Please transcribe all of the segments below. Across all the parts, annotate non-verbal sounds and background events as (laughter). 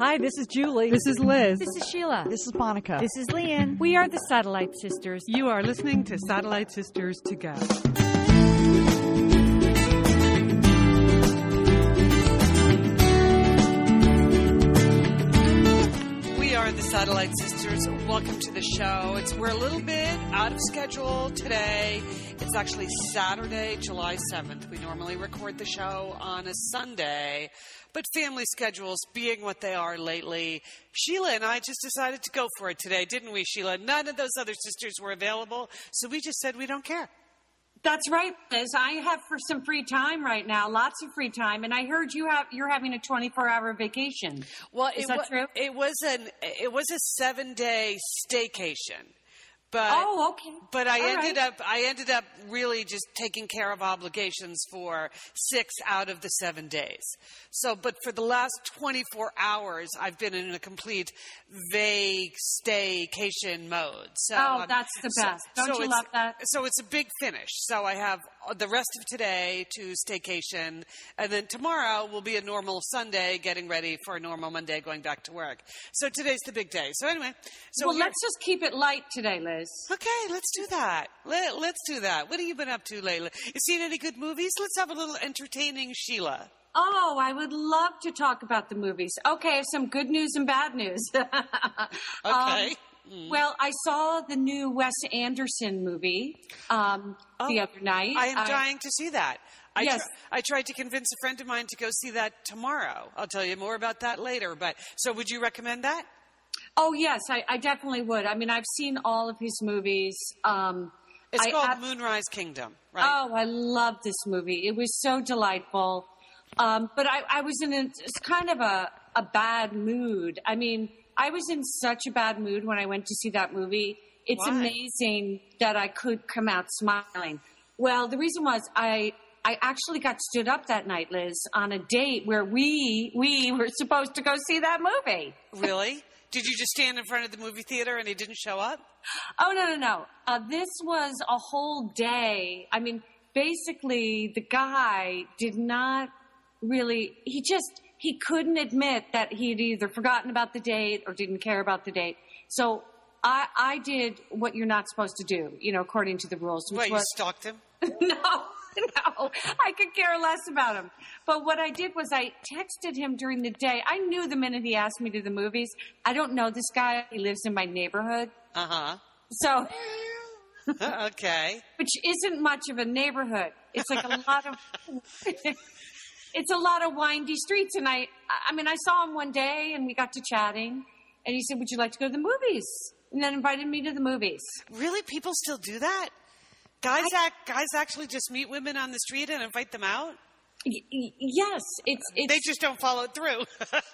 Hi, this is Julie. This is Liz. This is Sheila. This is Monica. This is Lian. We are the Satellite Sisters. You are listening to Satellite Sisters to Go. We are the Satellite Sisters. Welcome to the show. It's we're a little bit out of schedule today. It's actually Saturday, July 7th. We normally record the show on a Sunday, but family schedules being what they are lately, Sheila and I just decided to go for it today, didn't we, Sheila? None of those other sisters were available, so we just said we don't care. That's right, Liz. I have for some free time right now, lots of free time, and I heard you have you're having a 24 hour vacation. Well, Is it, that wa- true? it was an it was a seven day staycation, but Oh, okay. but I All ended right. up I ended up really just taking care of obligations for six out of the seven days. So, but for the last 24 hours, I've been in a complete vague staycation mode. So, Oh, that's the best. Don't so you love that? So it's a big finish. So I have the rest of today to staycation, and then tomorrow will be a normal Sunday, getting ready for a normal Monday, going back to work. So today's the big day. So anyway, so well, let's just keep it light today, Liz. Okay, let's do that. Let, let's do that. What have you been up to lately? You seen any good movies? Let's have a little entertaining Sheila. Oh, I would love to talk about the movies. Okay, some good news and bad news. (laughs) Okay. Um, Well, I saw the new Wes Anderson movie um, the Oh, other night. I am dying to see that. I, Yes. I tried to convince a friend of mine to go see that tomorrow. I'll tell you more about that later. But so, would you recommend that? Oh yes, I, I definitely would. I mean, I've seen all of his movies. Um, It's I called Moonrise Kingdom, right? Oh, I love this movie. It was so delightful. Um, but I, I was in a, kind of a, a bad mood. I mean, I was in such a bad mood when I went to see that movie. It's Why? amazing that I could come out smiling. Well, the reason was I I actually got stood up that night, Liz, on a date where we we were supposed to go see that movie. Really? (laughs) Did you just stand in front of the movie theater and he didn't show up? Oh no no no! Uh, this was a whole day. I mean, basically, the guy did not really. He just he couldn't admit that he had either forgotten about the date or didn't care about the date. So I I did what you're not supposed to do, you know, according to the rules. Which What, you was, stalked him? (laughs) no, no, I could care less about him. But what I did was I texted him during the day. I knew the minute he asked me to the movies. I don't know this guy. He lives in my neighborhood. Uh huh. So, (laughs) (laughs) okay. which isn't much of a neighborhood. It's like a lot of, it's a lot of windy streets. And I, I mean, I saw him one day and we got to chatting and he said, would you like to go to the movies? And then invited me to the movies. Really? People still do that? Guys, act, guys actually just meet women on the street and invite them out? Y- y- yes, it's, it's, They just don't follow it through.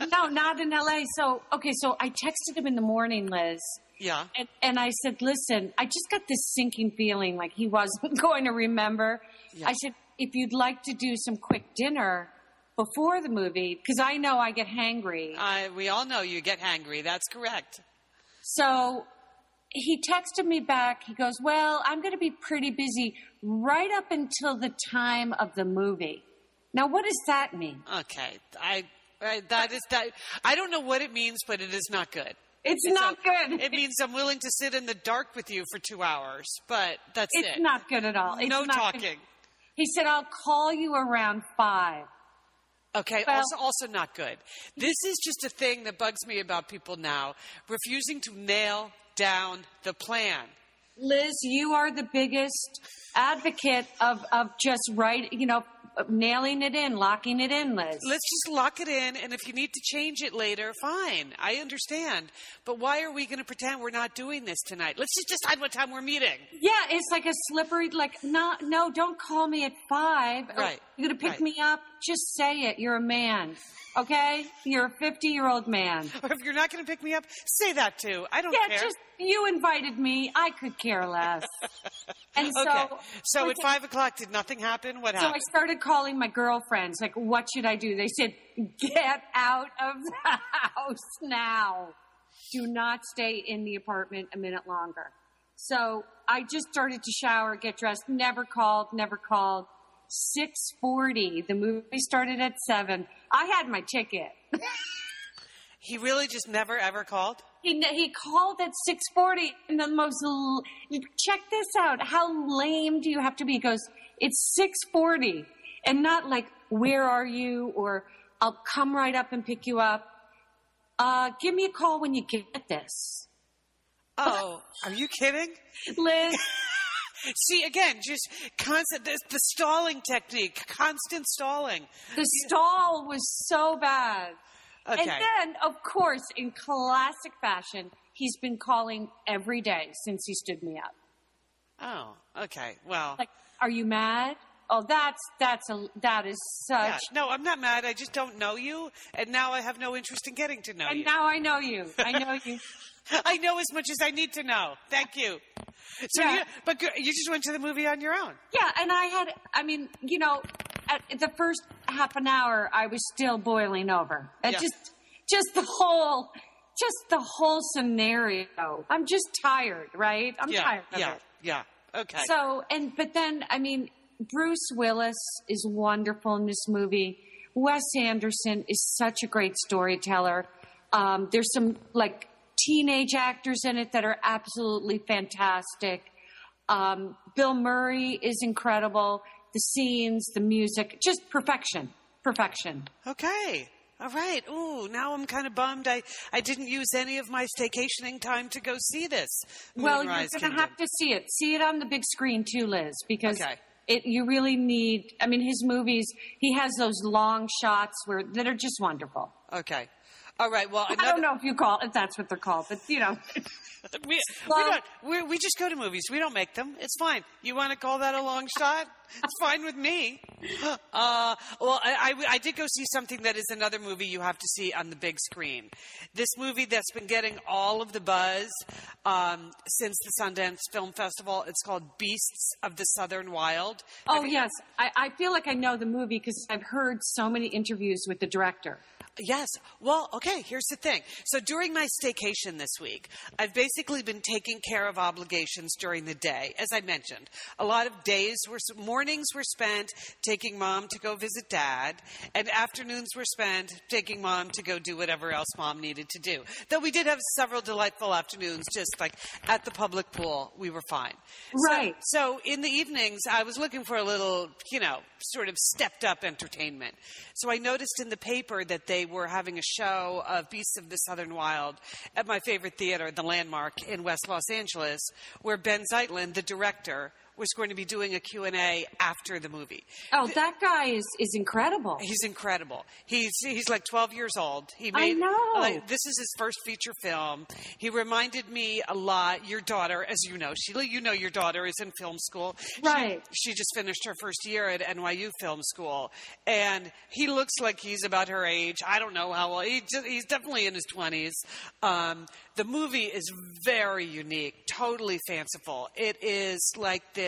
(laughs) no, not in LA. So, okay, so I texted him in the morning, Liz. yeah. And, and I said, listen, I just got this sinking feeling like he wasn't (laughs) going to remember. Yeah. I said, if you'd like to do some quick dinner before the movie, because I know I get hangry. I, we all know you get hangry. That's correct. So he texted me back. He goes, well, I'm going to be pretty busy right up until the time of the movie. Now, what does that mean? Okay. I, I that is that. I don't know what it means, but it is not good. It's, not good. It means I'm willing to sit in the dark with you for two hours, but that's it's it. It's not good at all. It's no not good. He said, I'll call you around five. Okay, Well- also, also not good. This is just a thing that bugs me about people now, refusing to nail down the plan. Liz, you are the biggest advocate of, of just right, you know, nailing it in, locking it in, Liz. Let's just lock it in, and if you need to change it later, fine. I understand. But why are we going to pretend we're not doing this tonight? Let's just decide what time we're meeting. yeah, it's like a slippery, like, not, no, don't call me at five. Right, You're going to pick right. me up? Just say it. You're a man. Okay? You're a 50 year old man. (laughs) Or if you're not going to pick me up, say that too. I don't care. Yeah, care. just, you invited me. I could care less. (laughs) And so, okay. So at five o'clock, did nothing happen? What happened? So I started calling my girlfriends, like, what should I do? They said, get out of the (laughs) house now. Do not stay in the apartment a minute longer. So I just started to shower, get dressed, never called, never called. 640, the movie started at 7. I had my ticket. He really just never ever called? He, he called at 640 and the most, l- check this out. How lame do you have to be? He goes, it's 640 and not like, where are you? Or I'll come right up and pick you up. Uh, give me a call when you get this. Oh, are you kidding? (laughs) Liz, See, again, just constant, the, stalling technique, constant stalling. the stall was so bad. Okay. And then, of course, in classic fashion, he's been calling every day since he stood me up. oh, okay. Well, Like, are you mad? Oh, that's that's a that is such. yeah. no, I'm not mad. I just don't know you, and now I have no interest in getting to know And you. And now I know you. I know you. (laughs) (laughs) I know as much as I need to know. Thank you. So, Yeah. you, but you just went to the movie on your own. Yeah, and I had. I mean, you know, at the first half an hour, I was still boiling over. And Yeah. Just, just the whole, just the whole scenario. I'm just tired, right? I'm yeah, tired of yeah, it. yeah. Okay. So, and but then, I mean, Bruce Willis is wonderful in this movie. Wes Anderson is such a great storyteller. Um, there's some like teenage actors in it that are absolutely fantastic. Um, Bill Murray is incredible. The scenes, the music, just perfection, perfection. Okay. All right. Ooh, now I'm kind of bummed. I, I didn't use any of my staycationing time to go see this. Well, you're going to have to see it. See it on the big screen too, Liz, because Okay. It you really need. I mean, his movies. He has those long shots where that are just wonderful. Okay. All right. Well, I don't know if you call if that's what they're called, but you know, (laughs) We, we don't. We, we just go to movies. We don't make them. It's fine. You want to call that a long shot? It's fine with me. (gasps) Uh, well, I, I, I did go see something that is another movie you have to see on the big screen. This movie that's been getting all of the buzz um, since the Sundance Film Festival. It's called Beasts of the Southern Wild. oh yes, I, I feel like I know the movie because I've heard so many interviews with the director. Yes. Well, okay, here's the thing. So during my staycation this week, I've basically been taking care of obligations during the day. As I mentioned, a lot of days were, mornings were spent taking mom to go visit dad, and afternoons were spent taking mom to go do whatever else mom needed to do. Though we did have several delightful afternoons just like at the public pool. We were fine. So- Right. so in the evenings, I was looking for a little, you know, sort of stepped up entertainment. So I noticed in the paper that they were having a show of Beasts of the Southern Wild at my favorite theater, the Landmark in West Los Angeles, where Benh Zeitlin, the director, was going to be doing a Q&A after the movie. Oh, that guy is is incredible. He's incredible. He's he's like 12 years old. He I made know. like this is his first feature film. He reminded me a lot. Your daughter, as you know, Sheila, you know your daughter is in film school. She- Right. She, just finished her first year at NYU Film School, and he looks like he's about her age. I don't know how old. He just, he's definitely in his 20s. Um, the movie is very unique, totally fanciful. It is like this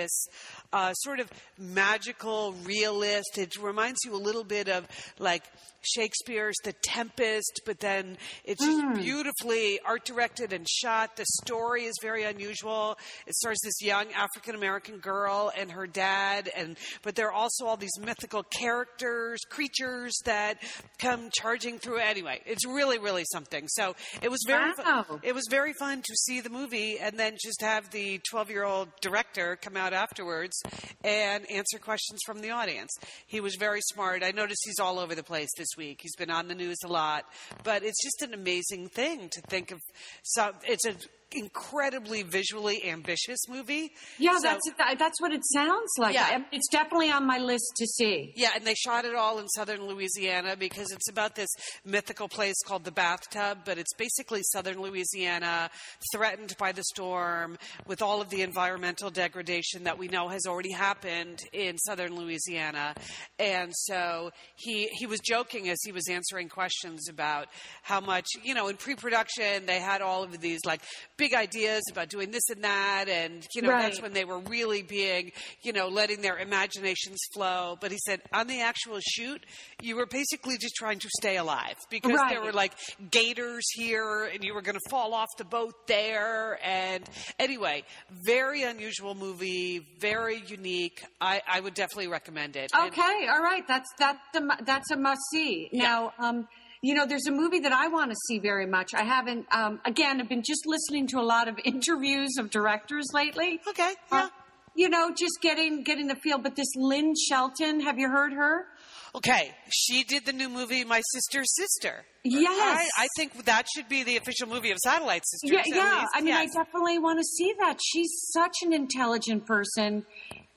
uh, sort of magical realist. It reminds you a little bit of like Shakespeare's The Tempest, but then it's just beautifully art directed and shot. The story is very unusual. It stars this young African American girl and her dad, and but there are also all these mythical characters, creatures that come charging through. Anyway, it's really, really something. So it was very, fu- it was very fun to see the movie and then just have the 12 year old director come out afterwards and answer questions from the audience. He was very smart. I noticed he's all over the place this week. He's been on the news a lot, but it's just an amazing thing to think of. So it's an incredibly visually ambitious movie. Yeah, So- that's that's what it sounds like. Yeah. It's definitely on my list to see. Yeah, and they shot it all in southern Louisiana because it's about this mythical place called the Bathtub, but it's basically southern Louisiana threatened by the storm with all of the environmental degradation that we know has already happened in southern Louisiana. And so he he was joking as he was answering questions about how much, you know, in pre-production they had all of these like big ideas about doing this and that and you know, that's when they were really being, you know, letting their imaginations flow. But he said on the actual shoot, you were basically just trying to stay alive because there were like gators here and you were going to fall off the boat there. And anyway, very unusual movie, very unique. I, I would definitely recommend it. And- Okay, all right. That's that's a that's a must see. Yeah. Now, um, you know, there's a movie that I want to see very much. I haven't. Um, again, I've been just listening to a lot of (laughs) interviews of directors lately. Okay. Uh, Yeah. you know, just getting getting the feel. But this Lynn Shelton, have you heard her? Okay. She did the new movie My Sister's Sister. Yes. I, I think that should be the official movie of Satellite Sisters. Yeah, yeah. I mean, Yes. I definitely want to see that. She's such an intelligent person.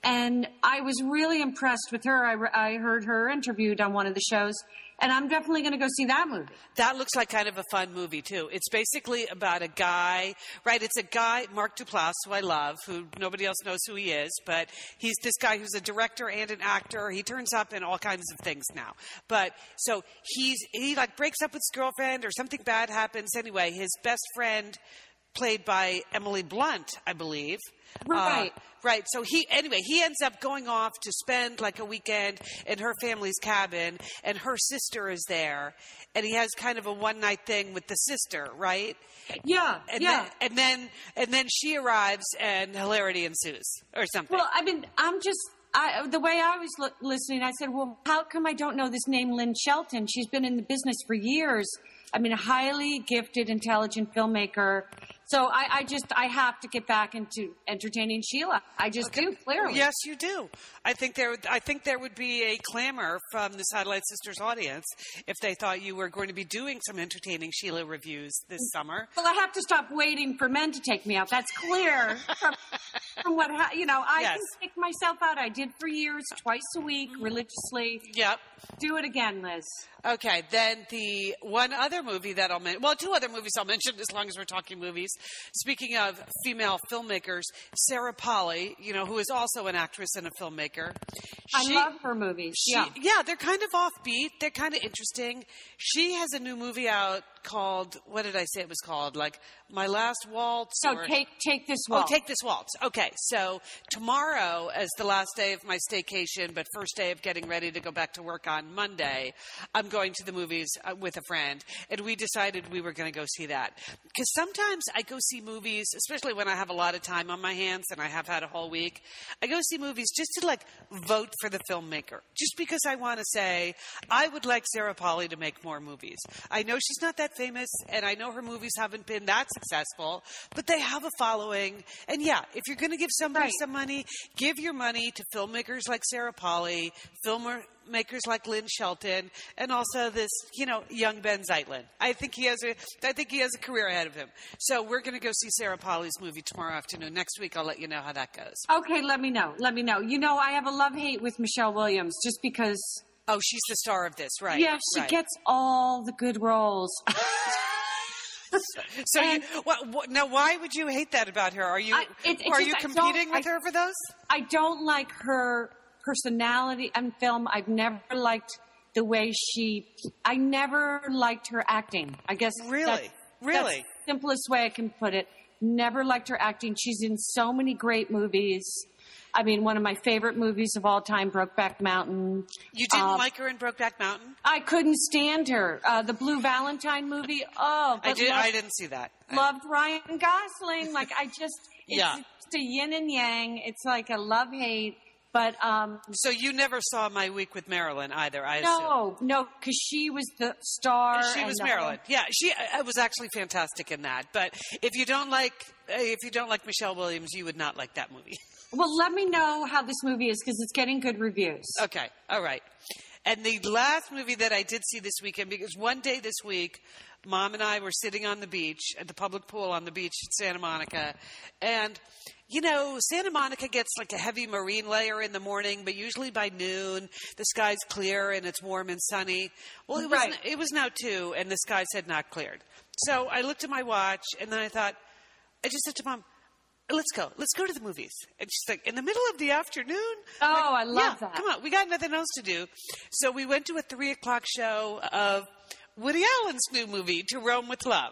And I was really impressed with her. I, I heard her interviewed on one of the shows, and I'm definitely going to go see that movie. That looks like kind of a fun movie too. It's basically about a guy, right? It's a guy, Mark Duplass, who I love, who nobody else knows who he is, but he's this guy who's a director and an actor. He turns up in all kinds of things now. But so he's he like breaks up with his girlfriend or something bad happens. Anyway, his best friend, played by Emily Blunt, I believe. Right. Uh, Right. So he, anyway, he ends up going off to spend like a weekend in her family's cabin, and her sister is there, and he has kind of a one night thing with the sister, right? Yeah, And yeah. Then, and then, and then she arrives, and hilarity ensues, or something. Well, I mean, I'm just. I, the way I was li- listening, I said, "Well, how come I don't know this name, Lynn Shelton? She's been in the business for years. I mean, a highly gifted, intelligent filmmaker. So I, I just, I have to get back into entertaining Sheila. I just do, clearly. Yes, you do. I think there. I think there would be a clamor from the Satellite Sisters audience if they thought you were going to be doing some entertaining Sheila reviews this summer. Well, I have to stop waiting for men to take me out. That's clear from, from what ha- you know. I Yes. can take myself out. I did for years, twice a week, religiously. Yep. Do it again, Liz. Okay, then the one other movie that I'll mention, well, two other movies I'll mention as long as we're talking movies. Speaking of female filmmakers, Sarah Polley, you know, who is also an actress and a filmmaker. I love her movies. she, yeah. yeah, they're kind of offbeat. They're kind of interesting. She has a new movie out called, what did I say it was called? Like My Last Waltz? So or- take take this oh, Waltz. Oh, take this waltz. Okay, so tomorrow is the last day of my staycation, but first day of getting ready to go back to work on Monday. I'm going to the movies uh, with a friend, and we decided we were going to go see that. Because sometimes I go see movies, especially when I have a lot of time on my hands, and I have had a whole week. I go see movies just to like vote for the filmmaker, just because I want to say I would like Sarah Polley to make more movies. I know she's not that famous, and I know her movies haven't been that successful, but they have a following. And yeah, if you're going to give somebody Right. some money, give your money to filmmakers like Sarah Polley, filmmakers like Lynn Shelton, and also this, you know, young Benh Zeitlin. I think he has a, I think he has a career ahead of him. So we're going to go see Sarah Polley's movie tomorrow afternoon. Next week, I'll let you know how that goes. Okay, let me know. Let me know. You know, I have a love hate with Michelle Williams just because. Oh, she's the star of this, right? Yeah, she right. gets all the good roles. (laughs) So, you, and- what, what, now, why would you hate that about her? Are you I- it are just- you competing with I- her for those? I don't like her personality on film. I've never liked the way she. I never liked her acting. I guess Really? that's- Really? that's the simplest way I can put it. Never liked her acting. She's in so many great movies. I mean, one of my favorite movies of all time, Brokeback Mountain. You didn't Um, like her in Brokeback Mountain? I couldn't stand her. Uh, the Blue Valentine movie. Oh, I did. loved, I didn't see that. Loved Ryan Gosling. Like I just, (laughs) it's Yeah. just a yin and yang. It's like a love hate. But um, So you never saw My Week with Marilyn either, I assume. no, no, because she was the star. She was Marilyn. Yeah, she I was actually fantastic in that. But if you don't like uh, if you don't like Michelle Williams, you would not like that movie. (laughs) Well, let me know how this movie is because it's getting good reviews. Okay, all right. And the last movie that I did see this weekend, because one day this week, mom and I were sitting on the beach at the public pool on the beach in Santa Monica, and you know, Santa Monica gets like a heavy marine layer in the morning, but usually by noon the sky's clear and it's warm and sunny. Well, it was Right. it was now two, and the skies had not cleared. So I looked at my watch, and then I thought, I just said to mom. Let's go. Let's go to the movies. And she's like, in the middle of the afternoon? Oh, Like, I love yeah, that. Come on, we got nothing else to do. So we went to a three o'clock show of Woody Allen's new movie, To Rome with Love.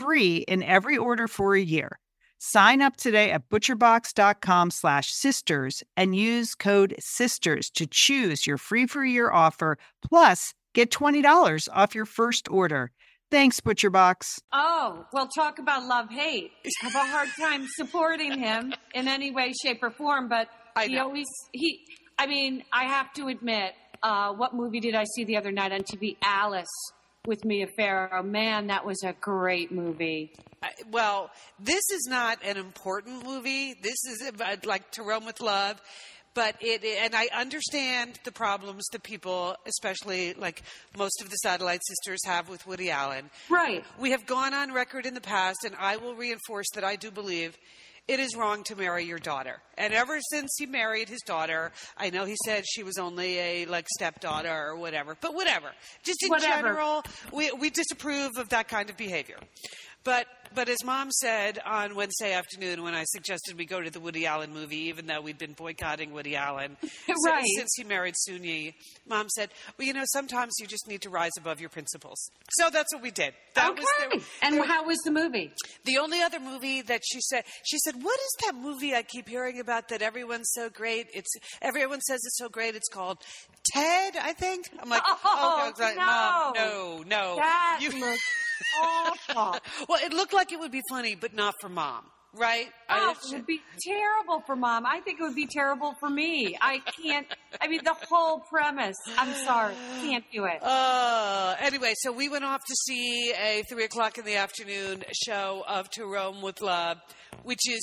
free in every order for a year. Sign up today at butcherbox.com slash sisters and use code sisters to choose your free for year offer plus get $20 off your first order. Thanks, ButcherBox. Oh, well, talk about love hate. Have a hard time supporting him in any way, shape, or form, but I he always, he, I mean, I have to admit, uh, what movie did I see the other night on TV? Alice with Mia Farrow. Man, that was a great movie. I- well, this is not an important movie. This is like To Rome with Love. But it, and I understand the problems that people, especially like most of the satellite sisters, have with Woody Allen. Right. We have gone on record in the past, and I will reinforce that I do believe it is wrong to marry your daughter. And ever since he married his daughter, I know he said she was only a like stepdaughter or whatever, but whatever. Just in Whatever. general, we we disapprove of that kind of behavior. But but as mom said on Wednesday afternoon when I suggested we go to the Woody Allen movie, even though we'd been boycotting Woody Allen (laughs) Right. since he married Soon-Yi, mom said, "Well, you know, sometimes you just need to rise above your principles." So that's what we did. That okay. was the, and how was the movie? the only other movie that she said, she said, "What is that movie I keep hearing about that everyone's so great? It's everyone says it's so great. It's called Ted, I think." I'm like, (laughs) Oh, "Oh, like, Mom, no. no, no." That You- awful. (laughs) well, it looked like it would be funny, but not for mom. right? Oh, it would be terrible for mom. I think it would be terrible for me. I can't. I mean, the whole premise. I'm sorry, can't do it. Uh, anyway, so we went off to see a three o'clock in the afternoon show of To Rome with Love, which is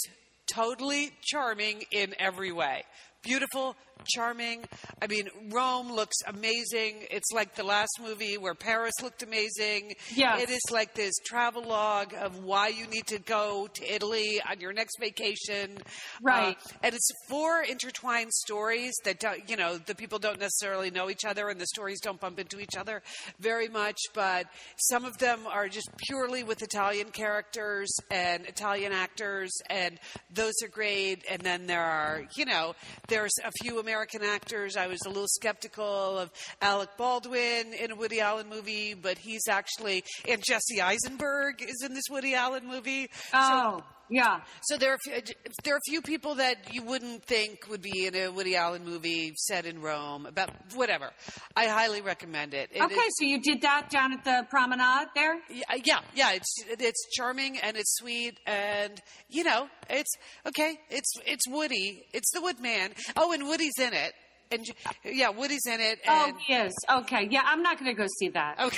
totally charming in every way. Beautiful, charming. I mean, Rome looks amazing. It's like the last movie where Paris looked amazing. Yeah. It is like this travel log of why you need to go to Italy on your next vacation. Right. Uh, and it's four intertwined stories that don't, you know the people don't necessarily know each other and the stories don't bump into each other very much but some of them are just purely with italian characters and italian actors and those are great and then there are you know there's a few american actors. I was a little skeptical of alec baldwin in a woody allen movie but he's actually and jesse eisenberg is in this woody allen movie. Oh, yeah. so there are a few, there are a few people that you wouldn't think would be in a Woody Allen movie set in Rome about whatever. I highly recommend it. It Okay, is- so you did that down at the promenade there? yeah, uh, yeah, yeah. It's it's charming and it's sweet and you know it's okay. It's it's Woody. It's the Woodman. Oh, and Woody's in it. And yeah, Woody's in it. Oh, And, he is. Okay, yeah, I'm not going to go see that. Okay.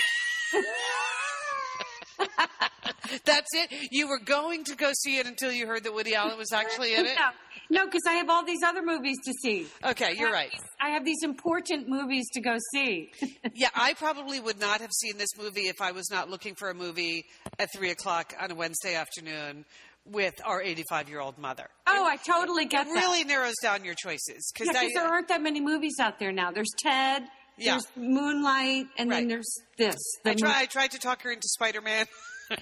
(laughs) (laughs) That's it. You were going to go see it until you heard that Woody Allen was actually in it. No, because I have all these other movies to see. Okay, you're right. I have these important movies to go see. (laughs) Yeah, I probably would not have seen this movie if I was not looking for a movie at three o'clock on a Wednesday afternoon with our 85 year old mother. Oh, I totally get It that. really narrows down your choices Yeah, because there aren't that many movies out there now. There's Ted, Yeah. there's Moonrise, and Right. then there's this. I, The try, I tried to talk her into Spider Man. (laughs)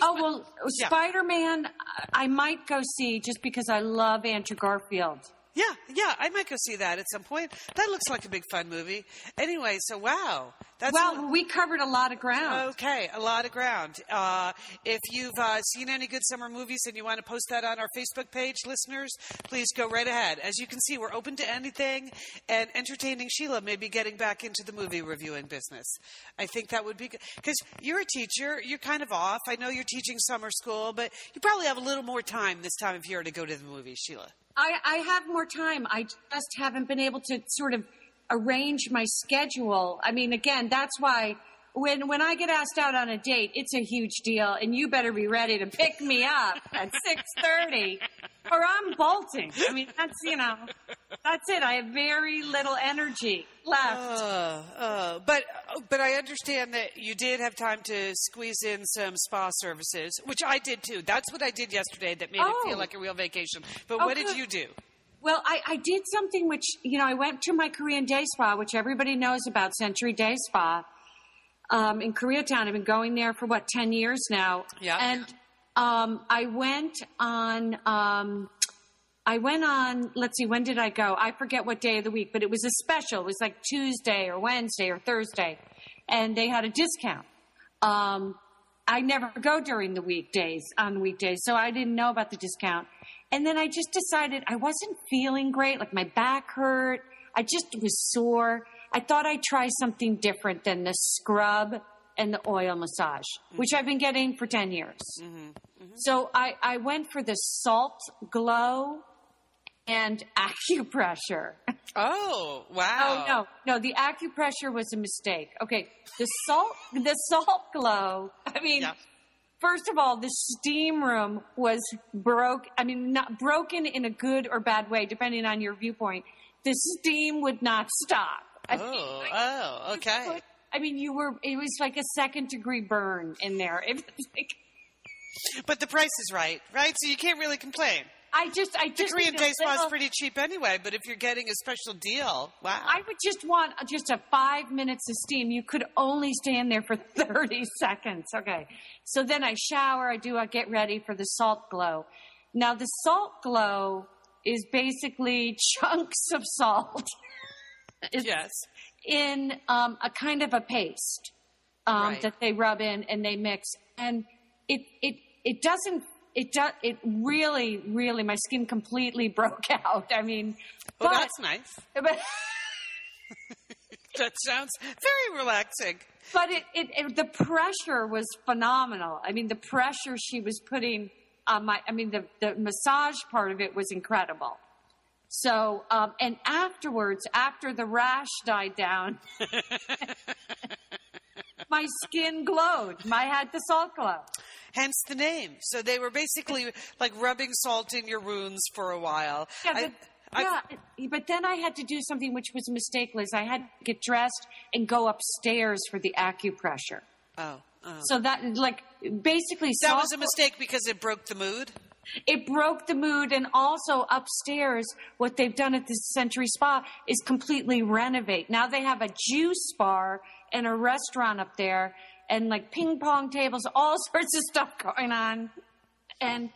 Oh well, Yeah. Spider Man, I might go see just because I love Andrew Garfield. Yeah, yeah, I might go see that at some point. That looks like a big fun movie. Anyway, so wow, that's well, we covered a lot of ground. Okay, a lot of ground. Uh, if you've uh, seen any good summer movies and you want to post that on our Facebook page, listeners, please go right ahead. As you can see, we're open to anything, and entertaining Sheila may be getting back into the movie reviewing business. I think that would be good because you're a teacher. You're kind of off. I know you're teaching summer school, but you probably have a little more time this time of year to go to the movies, Sheila. I, I have more time. I just haven't been able to sort of arrange my schedule. I mean, again, that's why when when I get asked out on a date, it's a huge deal, and you better be ready to pick me up at six thirty, or I'm bolting. I mean, that's you know, that's it. I have very little energy left. Uh, uh, but but I understand that you did have time to squeeze in some spa services, which I did too. That's what I did yesterday that made it Oh. feel like a real vacation. But Oh, what did you do? Well, I, I did something which, you know, I went to my Korean day spa, which everybody knows about, Century Day Spa, um, in Koreatown. I've been going there for what, 10 years now. Yeah. And um, I went on, um, I went on, let's see, when did I go? I forget what day of the week, but it was a special. It was like Tuesday or Wednesday or Thursday. And they had a discount. Um, I never go during the weekdays on weekdays, so I didn't know about the discount. And then I just decided I wasn't feeling great, like my back hurt. I just was sore. I thought I'd try something different than the scrub and the oil massage, mm-hmm. which I've been getting for 10 years. Mm-hmm. Mm-hmm. So I, I went for the salt glow and (laughs) acupressure. Oh wow! Oh no, no, the acupressure was a mistake. Okay, the salt, the salt glow. I mean, Yeah. first of all, the steam room was broke. I mean, not broken in a good or bad way, depending on your viewpoint. The steam would not stop. I oh, mean, Oh, (laughs) I- oh, okay. I mean, you were. It was like a second degree burn in there. It was like (laughs) But the price is right, right? So you can't really complain. I just, I The just Korean need a day spa is pretty cheap anyway. But if you're getting a special deal, wow! I would just want just a five minutes of steam. You could only stand there for (laughs) 30 seconds. Okay. So then I shower, I do, I get ready for the salt glow. Now, the salt glow is basically (laughs) chunks of salt yes. In um, a kind of a paste um, Right. that they rub in and they mix. And it, it, it doesn't, it does, it really, really, my skin completely (laughs) broke out. I mean, Well, but, that's nice. (laughs) but That sounds very relaxing. But it, it, it, the pressure was phenomenal. I mean, the pressure she was putting on my, I mean, the, the massage part of it was incredible. So, um, and afterwards, after the rash died down, (laughs) my skin glowed. My had the salt glow. Hence the name. So they were basically like rubbing salt in your wounds for a while. Yeah, but, I- yeah, but then I had to do something which was a mistake, Liz. I had to get dressed and go upstairs for the acupressure. oh, oh. So that, like, basically, That was a mistake because it broke the mood. It broke the mood and also upstairs what they've done at the century spa is completely renovate. Now they have a juice bar and a restaurant up there and like ping pong tables (laughs) all sorts of stuff going on. And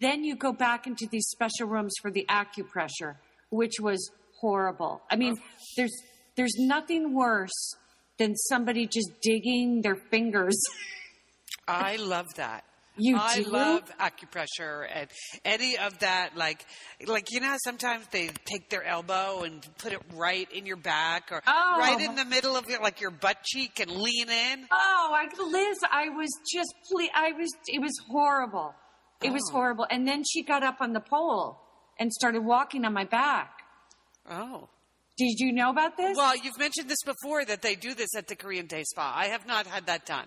then you go back into these special rooms for the acupressure which was horrible. I mean there's there's nothing worse than somebody just digging their fingers. I love that. You I do? love acupressure and any of that. Like, like you know, how sometimes they take their elbow and put it right in your back or Oh. right in oh. the middle of your, like your butt cheek and lean in. Oh, I, Liz, I was just, ple- I was, it was horrible. It was oh. horrible. And then she got up on the pole and started walking on my back. Oh. Did you know about this? Well, you've mentioned this before that they do this at the Korean Day Spa. I have not had that done.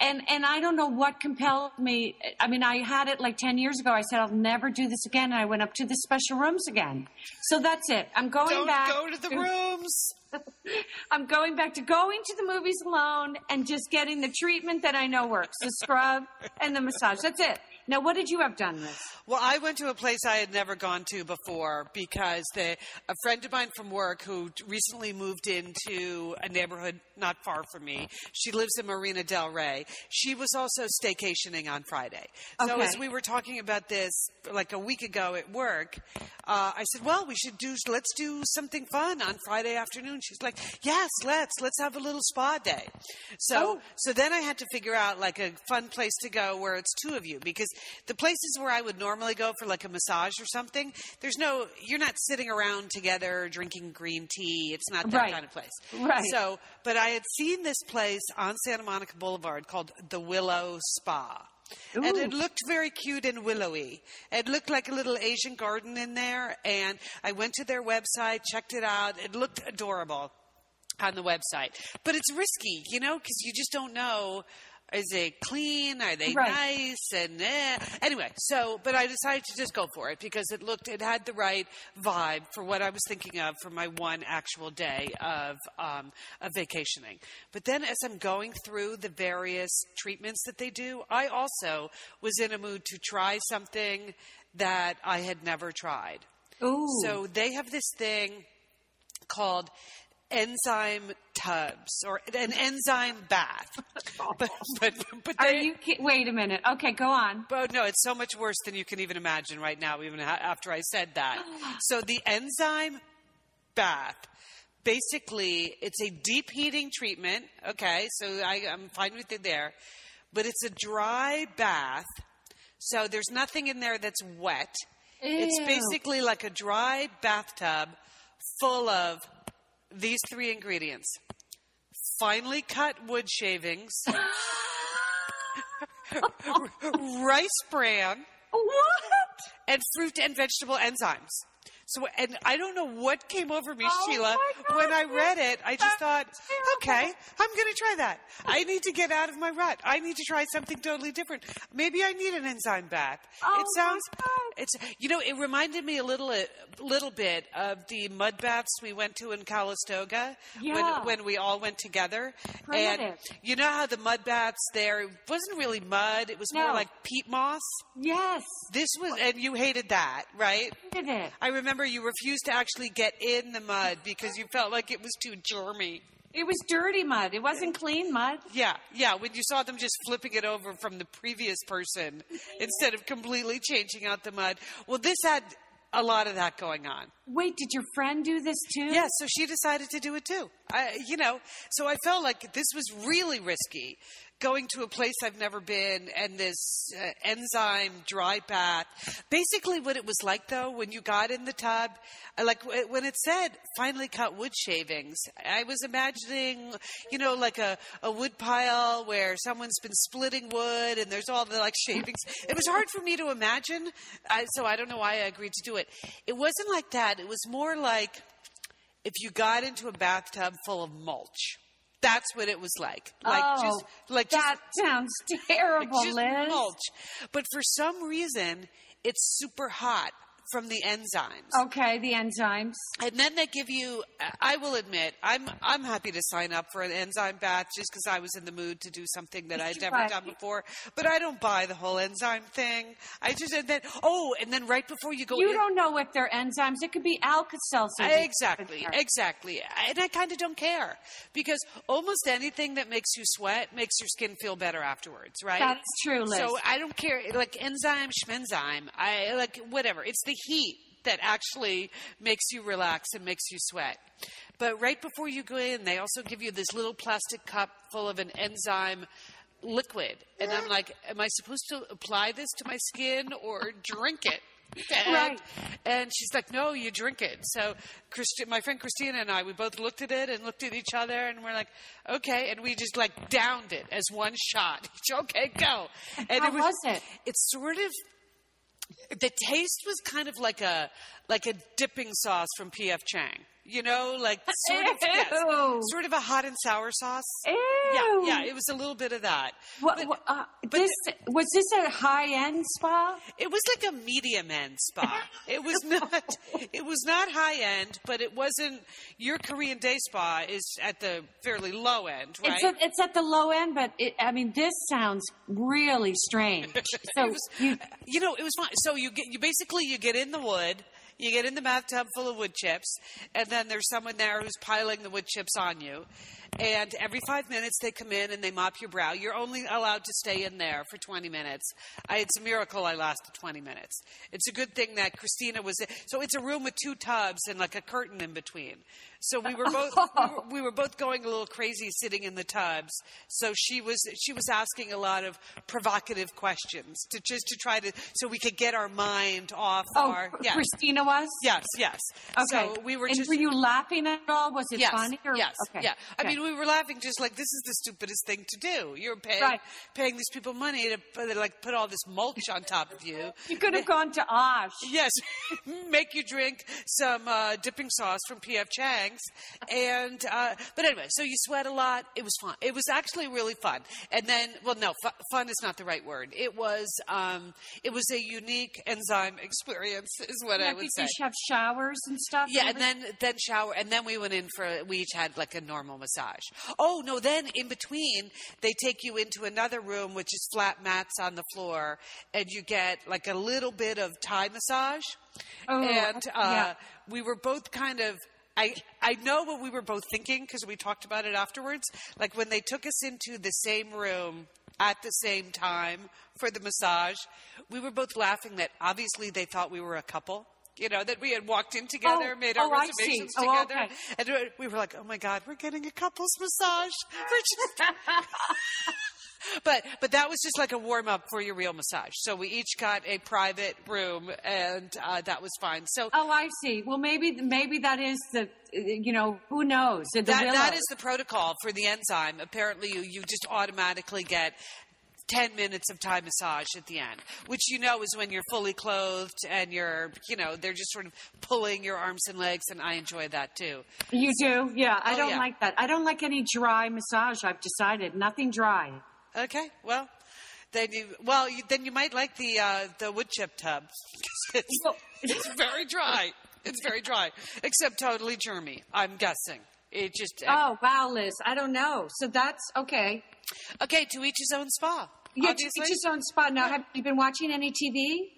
And and I don't know what compelled me. I mean, I had it like ten years ago. I said I'll never do this again, and I went up to the special rooms again. So that's it. I'm going Don't back. go to the rooms. (laughs) I'm going back to going to the movies alone and just getting the treatment that I know works: the scrub and the massage. That's it. Now, what did you have done, this? Well, I went to a place I had never gone to before because the, a friend of mine from work who recently moved into a neighborhood not far from me, she lives in Marina Del Rey. She was also staycationing on Friday. So Okay. as we were talking about this like a week ago at work, uh, I said, "Well, we should do let's do something fun on Friday afternoon." She's like, "Yes, let's let's have a little spa day." So so then I had to figure out like a fun place to go where it's two of you because the places where I would normally go for like a massage or something, there's no you're not sitting around together drinking green tea. It's not that Right. kind of place. Right. So, but I had seen this place on Santa Monica Boulevard called the Willow Spa. And it looked very cute and willowy. It looked like a little Asian garden in there. And I went to their website, checked it out. It looked adorable on the website. But it's risky, you know, because you just don't know. Is it clean? Are they Right. nice? And eh. anyway, so but I decided to just go for it because it looked it had the right vibe for what I was thinking of for my one actual day of um, of vacationing. But then as I'm going through the various treatments that they do, I also was in a mood to try something that I had never tried. Ooh. So they have this thing called enzyme tubs or an enzyme bath. (laughs) but but but Are you? Wait a minute. Okay, go on. but no, it's so much worse than you can even imagine right now, even after I said that. (gasps) So the enzyme bath, basically, it's a deep heating treatment. Okay, so I, I'm fine with it there, but it's a dry bath. So there's nothing in there that's wet. It's basically like a dry bathtub full of these three ingredients finely cut wood shavings, (laughs) (laughs) rice bran, What? and fruit and vegetable enzymes. So, and I don't know what came over me, Oh Sheila. God, when I read it, I just thought, terrible. okay, I'm going to try that. I need to get out of my rut. I need to try something totally different. Maybe I need an enzyme bath. Oh it sounds, it's, you know, it reminded me a little, a little bit of the mud baths we went to in Calistoga Yeah. when, when we all went together. Primitive. And you know how the mud baths there it wasn't really mud; it was more like peat moss. Yes. This was, and you hated that, right? It? I remember you refused to actually get in the mud because you felt like it was too germy. It was dirty mud. It wasn't clean mud. Yeah, yeah. When you saw them just flipping it over from the previous person instead of completely changing out the mud. Well, this had a lot of that going on. Wait, did your friend do this too? Yeah, so she decided to do it too. I, you know, so I felt like this was really risky. Going to a place I've never been and this uh, enzyme dry bath. Basically, what it was like though, when you got in the tub, uh, like when it said finally cut wood shavings, I was imagining, you know, like a, a wood pile where someone's been splitting wood and there's all the like shavings. It was hard for me to imagine, I, so I don't know why I agreed to do it. It wasn't like that. It was more like if you got into a bathtub full of mulch. That's what it was like. Like oh, just like just that sounds (laughs) terrible, just Liz. mulch. But for some reason, it's super hot from the enzymes. Okay, the enzymes. And then they give you. I will admit, I'm I'm happy to sign up for an enzyme bath just because I was in the mood to do something that I'd never Right. done before. But I don't buy the whole enzyme thing. I just and then oh, and then right before you go, You in, don't know if they're enzymes. It could be Alka-Seltzer. Exactly, exactly. And I kind of don't care because almost anything that makes you sweat makes your skin feel better afterwards, right? That's true, Liz. So I don't care, like enzyme, schmenzyme, I like whatever. It's the heat that actually makes you relax and makes you sweat. But right before you go in, they also give you this little plastic cup full of an enzyme liquid. And I'm like, am I supposed to apply this to my skin or drink it? (laughs) And, Right. and she's like, no, you drink it. So Christi- my friend Christina and I, we both looked at it and looked at each other and we're like, okay. And we just like downed it as one shot. (laughs) okay, go. And How was it? It's sort of, the taste was kind of like a, like a dipping sauce from P.F. Chang. You know, like sort of, (laughs) yes, sort of a hot and sour sauce. Ew. Yeah, yeah, it was a little bit of that. What, But- uh, this was this a high end spa? It was like a medium end spa. (laughs) It was not. It was not high end, but it wasn't. Your Korean day spa is at the fairly low end, right? It's at, it's at the low end, but it, I mean, this sounds really strange. (laughs) So was, you, you know, it was fine. So you get you basically you get in the wood. You get in the bathtub full of wood chips, and then there's someone there who's piling the wood chips on you. And every five minutes they come in and they mop your brow. You're only allowed to stay in there for 20 minutes. I, it's a miracle I lasted 20 minutes. It's a good thing that Christina was. So it's a room with two tubs and like a curtain in between. So we were both (laughs) we, were, we were both going a little crazy sitting in the tubs. So she was she was asking a lot of provocative questions to just to try to so we could get our mind off oh, our yeah. Christina was Yes, yes. okay. So we were and just were you laughing at all? Was it yes, funny? Or, yes, okay. yeah. I okay. mean, we were laughing just like this is the stupidest thing to do. You're paying Right. paying these people money to put, like put all this mulch on top of you. you could have gone to Osh. Yes, (laughs) make you drink some uh, dipping sauce from P.F. Chang's, and uh, but anyway, so you sweat a lot. It was fun. It was actually really fun. And then, well, no, fu- fun is not the right word. It was um, it was a unique enzyme experience, is what I Yeah, would did say. you have showers and stuff? Yeah, and then then shower, and then we went in for we each had like a normal massage. Oh no! Then in between, they take you into another room which is flat mats on the floor, and you get like a little bit of Thai massage. Oh, and uh, yeah. we were both kind of. I, I know what we were both thinking because we talked about it afterwards. Like when they took us into the same room at the same time for the massage, we were both laughing that obviously they thought we were a couple. You know, that we had walked in together, Oh, made our oh, reservations Oh, together. okay. And we- we were like, oh my God, we're getting a couple's massage. (laughs) We're just- but but that was just like a warm up for your real massage. So we each got a private room, and uh, that was fine. So Oh, I see. Well, maybe maybe that is the you know who knows the that, that is the protocol for the enzyme. Apparently, you, you just automatically get 10 minutes of Thai massage at the end, which you know is when you're fully clothed and you're, you know, they're just sort of pulling your arms and legs, and I enjoy that too. You do, yeah. I Oh, don't yeah. like that. I don't like any dry massage. I've decided nothing dry. Okay, well. Then you well you, then you might like the uh, the wood chip tub. (laughs) it's, it's very dry. It's very dry, except totally germy. I'm guessing it just Oh wow, Liz. I don't know. So that's okay. okay. To each his own spa. Yeah, obviously. it's his own spot. Now, have you been watching any TV?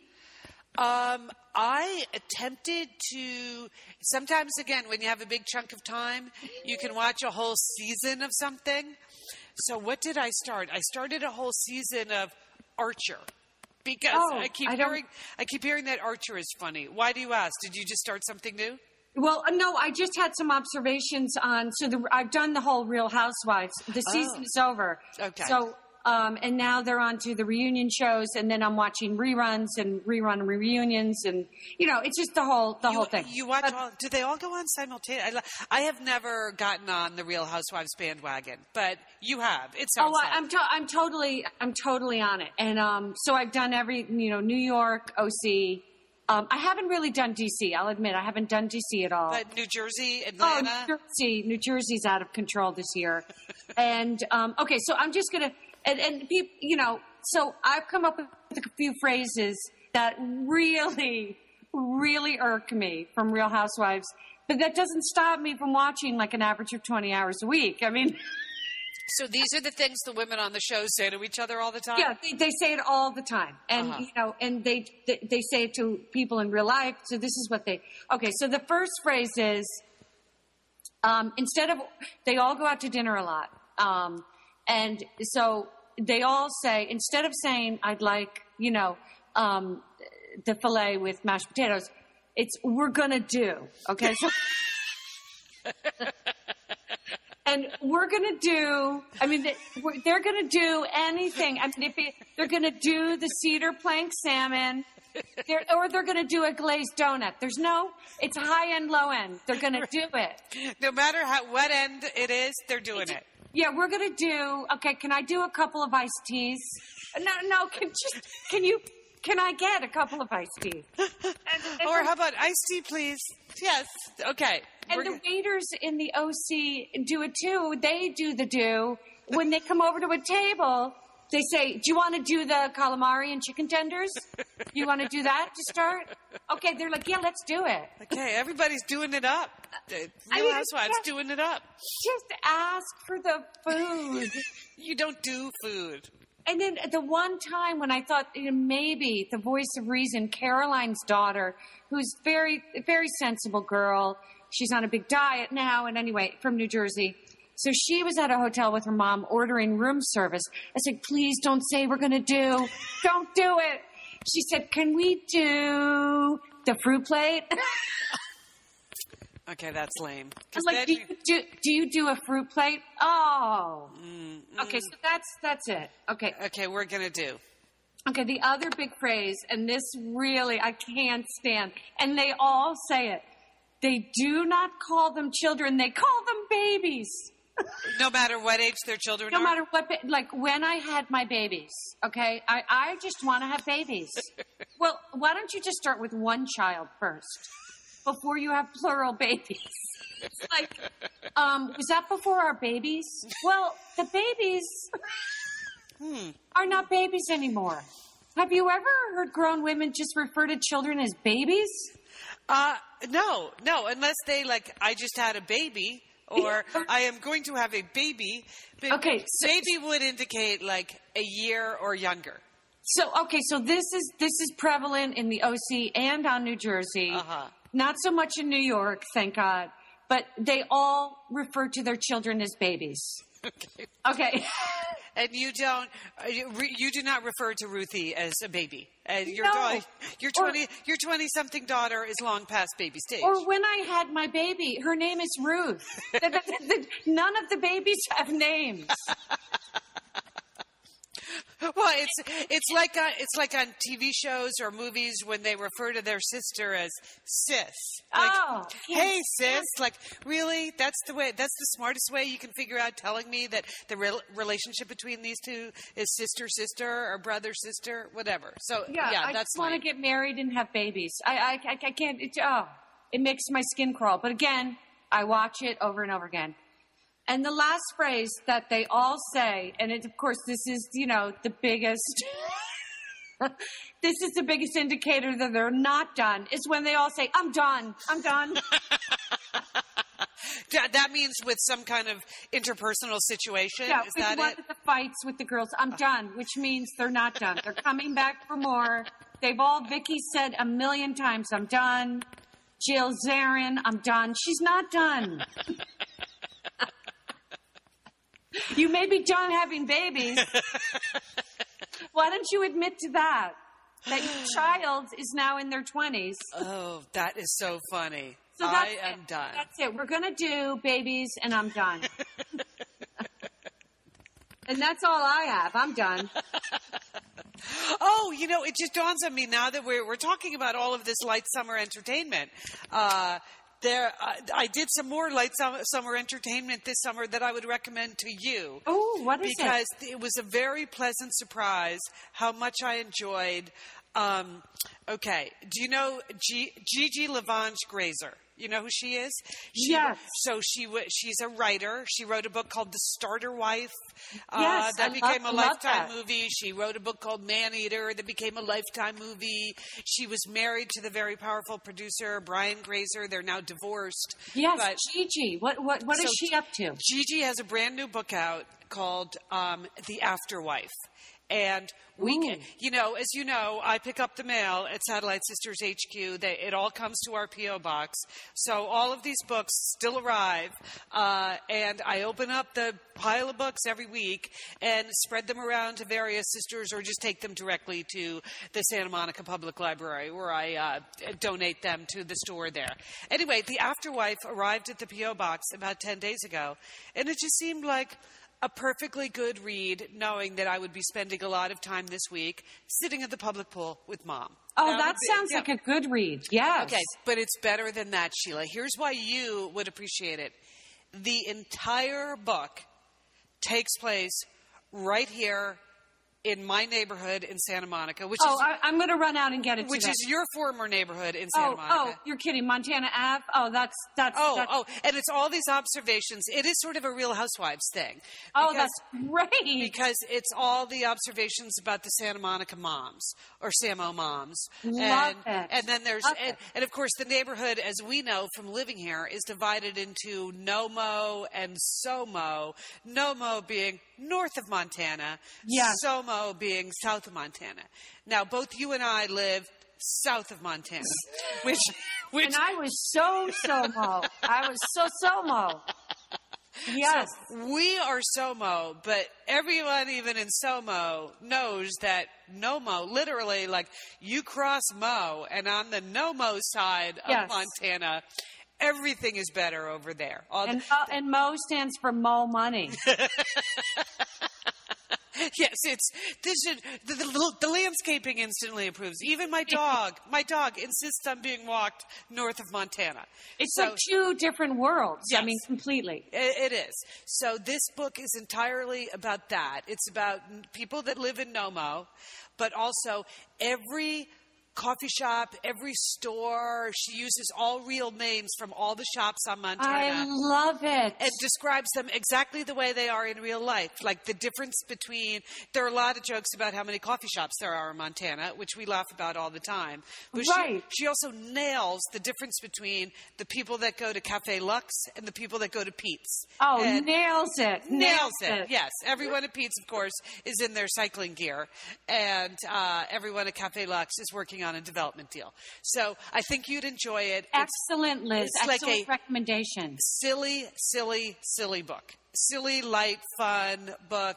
Um, I attempted to. Sometimes, again, when you have a big chunk of time, you can watch a whole season of something. So, what did I start? I started a whole season of Archer because Oh, I keep I hearing. I keep hearing that Archer is funny. Why do you ask? Did you just start something new? Well, uh, no, I just had some observations on. So the, I've done the whole Real Housewives. The season is over. Okay. So, um, and now they're on to the reunion shows, and then I'm watching reruns and rerun reunions, and you know, it's just the whole the you, whole thing. You watch But- all? Do they all go on simultaneously? I, I have never gotten on the Real Housewives bandwagon, but you have. It sounds. Oh, I, like. I'm to- I'm totally I'm totally on it, and um, so I've done every you know New York, OC. Um, I haven't really done DC. I'll admit I haven't done DC at all. But New Jersey, Oh, Atlanta. New Jersey, New Jersey's out of control this year, (laughs) and um, okay, so I'm just gonna and, and peop- you know, so I've come up with a few phrases that really really irk me from Real Housewives. But that doesn't stop me from watching like an average of 20 hours a week. I mean, (laughs) So these are the things the women on the show say to each other all the time. yeah, they, they say it all the time. And, Uh-huh. you know, and they, they, they say it to people in real life. So this is what they, okay. So the first phrase is, um, instead of, they all go out to dinner a lot. Um, and so they all say, instead of saying, I'd like, you know, um, the filet with mashed potatoes, it's, we're gonna do. Okay. So, (laughs) and we're gonna do. I mean, they- we're- gonna do anything. I mean, if it, they're gonna do the cedar plank salmon, they're, or they're gonna do a glazed donut. There's no. It's high end, low end. They're gonna (laughs) do it. No matter how what end it is, they're doing it. Yeah, we're gonna do. Okay, can I do a couple of iced teas? No, no. Can just can you? Can I get a couple of iced teas? (laughs) And, and Or how about iced tea, please? Yes. Okay. And the waiters in the OC do it too. They do the do. When they come over to a table, they say, Do you want to do the calamari and chicken tenders? You want to do that to start? Okay, they're like, Yeah, let's do it. okay, everybody's doing it up. Real I mean, Housewives yeah. doing it up. Just ask for the food. (laughs) You don't do food. And then the one time when I thought you know, maybe the voice of reason, Caroline's daughter, who's very, very sensible girl. She's on a big diet now, and anyway, from New Jersey. So she was at a hotel with her mom ordering room service. I said, please don't say we're going to do. Don't do it. She said, can we do the fruit plate? (laughs) Okay, that's lame. I 'Cause was like, do you- do, do you do a fruit plate? Oh. Mm, Okay, so that's, that's it. Okay. okay, we're gonna do. Okay, the other big phrase, and this really I can't stand, and they all say it. They do not call them children, they call them babies. No matter what age their children are No are. matter what, like when I had my babies, okay, I, I just want to have babies. well, why don't you just start with one child first before you have plural babies? It's like, um, was that before our babies? Well, the babies are not babies anymore. Have you ever heard grown women just refer to children as babies? Uh, no, no, unless they like, I just had a baby, or (laughs) I am going to have a baby. Ba- Okay, so- baby would indicate like a year or younger. So okay, so this is this is prevalent in the OC and on New Jersey. Uh-huh. Not so much in New York, thank God. But they all refer to their children as babies. (laughs) Okay. Okay. (laughs) And you don't, uh, you, do not refer to Ruthie as a baby. And your No. daughter, your Or- twenty, your twenty something daughter is long past baby stage. or when I had my baby, her name is Ruth. (laughs) None of the babies have names. Well, it's it's like on, it's like on TV shows or movies when they refer to their sister as sis. Like, Oh, hey can't sis, like really? That's the way. That's the smartest way you can figure out telling me that the rel relationship between these two is sister sister or brother sister, whatever. So yeah, I that's just want to get married and have babies. I, I, I, I can't. It, oh, it makes my skin crawl. But again, I watch it over and over again. And the last phrase that they all say, and it, of course, this is you know the biggest. (laughs) this is the biggest indicator that they're not done. Is when they all say, "I'm done. I'm done." (laughs) That, means with some kind of interpersonal situation. Yeah, is with that one it? of the fights with the girls. I'm uh. done, which means they're not done. They're coming back for more. They've all, Vicky said a million times, I'm done. Jill Zarin, I'm done. She's not done. (laughs) you may be done having babies. (laughs) Why don't you admit to that? That your (sighs) child is now in their 20s. Oh, that is so funny. So I am it. done. That's it. We're going to do babies, and I'm done. (laughs) and that's all I have. I'm done. (laughs) Oh, you know, it just dawns on me now that we're we're talking about all of this light summer entertainment. Uh, there, uh, I did some more light summer, entertainment this summer that I would recommend to you. Oh, what is because it? it was a very pleasant surprise how much I enjoyed Um, okay. Do you know G- Gigi Levangie Grazer? You know who she is? She, Yes. So she w- she's a writer. She wrote a book called The Starter Wife. Yes, Uh, Yes, that I became love- a lifetime movie. She wrote a book called Man Eater that became a lifetime movie. She was married to the very powerful producer Brian Grazer. They're now divorced. Yes, But Gigi. What what what is So she up to? Gigi has a brand new book out called um, The Afterwife. And we, Ooh. can, you know, as you know, I pick up the mail at Satellite Sisters HQ. They, it all comes to our PO box. So all of these books still arrive, uh, and I open up the pile of books every week and spread them around to various sisters, or just take them directly to the Santa Monica Public Library, where I uh, donate them to the store there. Anyway, the Afterwife arrived at the PO box about ten days ago, and it just seemed like a perfectly good read, knowing that I would be spending a lot of time this week sitting at the public pool with mom. Oh, would that be- sounds yeah. like a good read. Yes. Okay, but it's better than that, Sheila. Here's why you would appreciate it. The entire book takes place right here in my neighborhood in Santa Monica, which Oh, is I, I'm going to run out and get it. which today. is your former neighborhood in oh, Santa Oh, Monica. oh, you're kidding, Montana Ave. Oh, that's that's. Oh, that's, oh, and it's all these observations. It is sort of a Real Housewives thing. oh, because- that's great. because it's all the observations about the Santa Monica moms or Samo moms. Love and, it. and then there's and, and of course the neighborhood, as we know from living here, is divided into Nomo and Somo. Nomo being north of Montana, Yes. Somo being south of Montana. Now both you and I live south of Montana, (laughs) which which and I was so somo. I was so somo. Yes. We are Somo, but everyone, even in Somo, knows that Nomo, literally, like you cross Mo, and on the Nomo side of Yes. Montana, everything is better over there. All the- and Mo, and Mo stands for Mo Money. (laughs) yes, it's this is the, the, the landscaping instantly improves. Even my dog, (laughs) my dog insists on being walked north of Montana. It's So- like two different worlds. I mean, completely. It it is. So this book is entirely about that. It's about people that live in Nomo, but also every coffee shop, every store. She uses all real names from all the shops on Montana. I love it. and describes them exactly the way they are in real life. Like the difference between, there are a lot of jokes about how many coffee shops there are in Montana, which we laugh about all the time. But Right. she, she also nails the difference between the people that go to Caffe Luxxe and the people that go to Pete's. oh, And- nails it. nails it. Yes, everyone at Pete's, of course, is in their cycling gear, and uh, everyone at Caffe Luxxe is working on a development deal. So I think you'd enjoy it. Excellent, Liz. it's like Excellent a- recommendation. silly, silly, silly book. Silly, light, fun book.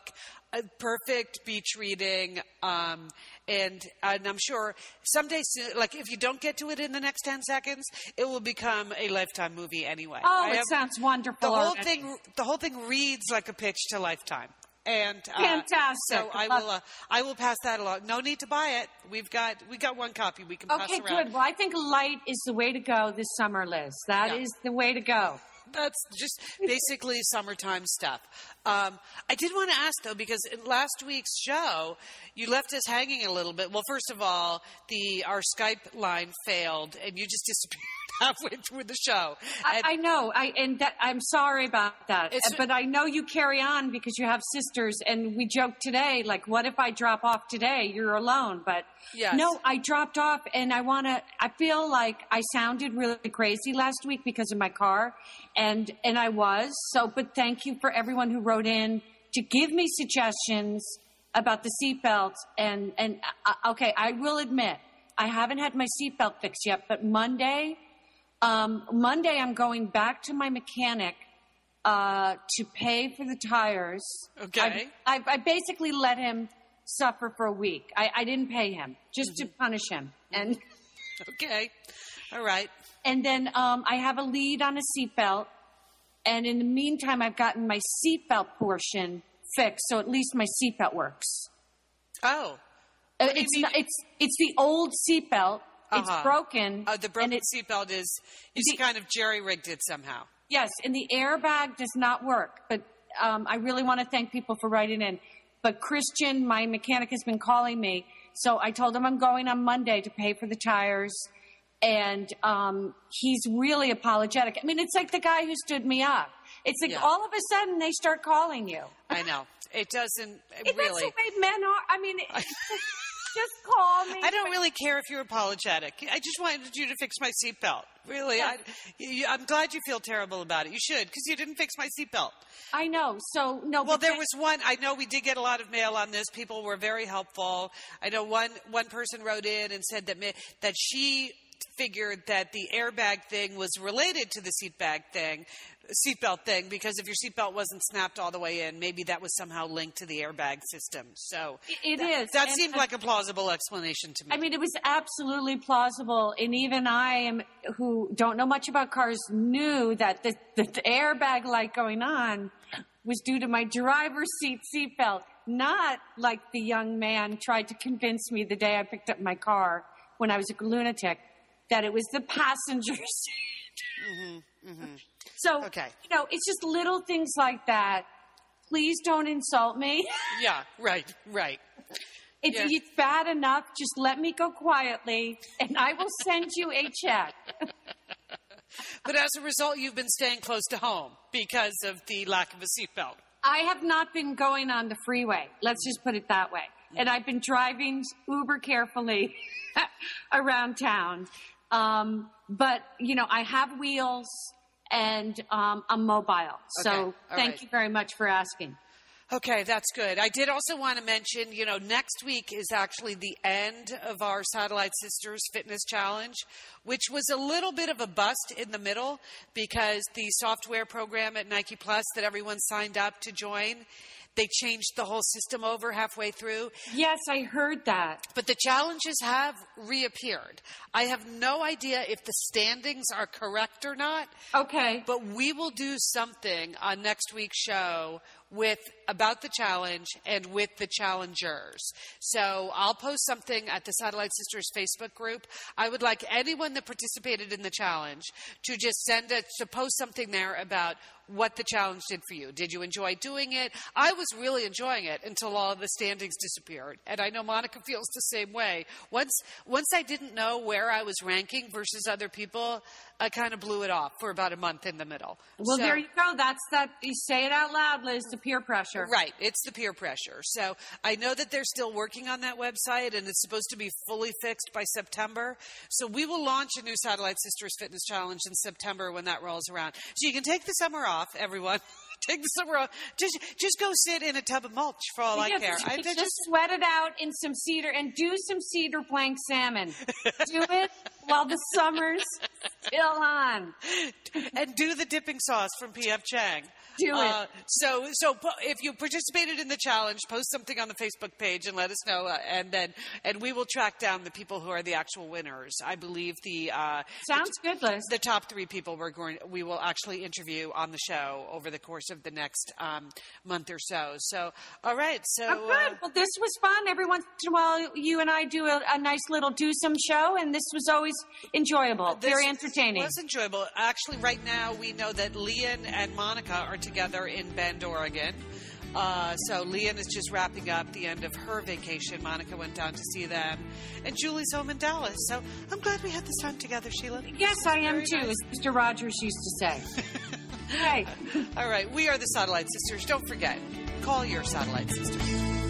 A perfect beach reading. Um, and, and I'm sure someday soon, like if you don't get to it in the next 10 seconds, it will become a lifetime movie anyway. Oh, I it have- sounds wonderful. the whole already. thing the whole thing reads like a pitch to lifetime and uh, Fantastic. so i will uh, i will pass that along no need to buy it we've got we got one copy we can pass Okay, good. Well, I think light is the way to go this summer, Liz. That is Yeah. the way to go. that's just basically summertime stuff um, i did want to ask though because in last week's show you left us hanging a little bit well first of all the our skype line failed and you just disappeared (laughs) halfway through the show I, I know. I and that, I'm sorry about that. But I know you carry on because you have sisters, and we joked today, like, what if I drop off today? You're alone. But Yes. no, I dropped off, and I want to. I feel like I sounded really crazy last week because of my car, and and I was. So, but thank you for everyone who wrote in to give me suggestions about the seatbelt. And and uh, okay, I will admit I haven't had my seatbelt fixed yet, but Monday. Um, Monday, I'm going back to my mechanic uh, to pay for the tires. Okay. I, I, I basically let him suffer for a week. I, I didn't pay him just to punish him, and okay all right and then um, I have a lead on a seatbelt. And in the meantime, I've gotten my seatbelt portion fixed, so at least my seatbelt works. oh Uh, it's not, it's it's the old seatbelt. It's Uh-huh. broken. Uh, the and broken it- seatbelt is you The- kind of jerry rigged it somehow. Yes, and the airbag does not work. But um, I really want to thank people for writing in. But Christian, my mechanic, has been calling me So I told him I'm going on Monday to pay for the tires. And um, he's really apologetic. I mean, it's like the guy who stood me up. It's like Yeah. all of a sudden they start calling you. I know. It doesn't And That's the way men are. I mean, (laughs) it, just call me. I don't really care if you're apologetic. I just wanted you to fix my seatbelt. Really, I, I'm glad you feel terrible about it. You should, because you didn't fix my seatbelt. I know. So no. Well, there was one. I know we did get a lot of mail on this. People were very helpful. I know one one person wrote in and said that that she figured that the airbag thing was related to the seat bag thing, seatbelt thing, because if your seatbelt wasn't snapped all the way in, maybe that was somehow linked to the airbag system. So It that, is. That And- seemed like a plausible explanation to me. I mean, it was absolutely plausible, and even I am, who don't know much about cars, knew that the, the, the airbag light going on was due to my driver's seat seatbelt, not like the young man tried to convince me the day I picked up my car when I was a lunatic that it was the passenger seat. (laughs) So, Mm-hmm, Okay. you know, it's just little things like that. Please don't insult me. (laughs) yeah, right, right. It's, Yeah. it's bad enough. Just let me go quietly, and I will send you a check. (laughs) But as a result, you've been staying close to home because of the lack of a seatbelt. I have not been going on the freeway. Let's just put it that way. And I've been driving uber carefully around town. Um, but, you know, I have wheels and um, I'm mobile. So Okay, all thank right. you very much for asking. Okay, that's good. I did also want to mention, you know, next week is actually the end of our Satellite Sisters Fitness Challenge, which was a little bit of a bust in the middle because the software program at Nike Plus that everyone signed up to join, they changed the whole system over halfway through. Yes, I heard that. But the challenges have reappeared. I have no idea if the standings are correct or not. Okay. But we will do something on next week's show with about the challenge and with the challengers. So I'll post something at the Satellite Sisters Facebook group. I would like anyone that participated in the challenge to just send a to post something there about what the challenge did for you. Did you enjoy doing it? I was really enjoying it until all of the standings disappeared. And I know Monica feels the same way. Once once I didn't know where I was ranking versus other people, I kind of blew it off for about a month in the middle. Well, So- there you go. That's that. You say it out loud, Liz, the peer pressure. Right, it's the peer pressure. So I know that they're still working on that website and it's supposed to be fully fixed by September. So we will launch a new Satellite Sisters Fitness Challenge in September when that rolls around. So you can take the summer off, everyone. (laughs) take the summer off. Just just go sit in a tub of mulch for all I Yes, care. I, just, just sweat it out in some cedar and do some cedar plank salmon. (laughs) do it while the summer's still on. (laughs) and do the dipping sauce from PF Chang. Do it. Uh, so, so po- if you participated in the challenge, post something on the Facebook page and let us know, uh, and then and we will track down the people who are the actual winners. I believe the uh, Sounds good, Liz. the top three people we're going we will actually interview on the show over the course of the next um, month or so. So, all right, so Oh, good. uh, well, this was fun. Every once in a while, you and I do a, a nice little do some show, and this was always enjoyable, very entertaining. was enjoyable. Actually, right now we know that Lian and Monica are together in Bend, Oregon. Uh, so Lian is just wrapping up the end of her vacation. Monica went down to see them, and Julie's home in Dallas. So I'm glad we had this time together, Sheila. Yes, I am Very too, nice. as Mr. Rogers used to say. (laughs) hey. All right, we are the Satellite Sisters. Don't forget, call your Satellite Sisters.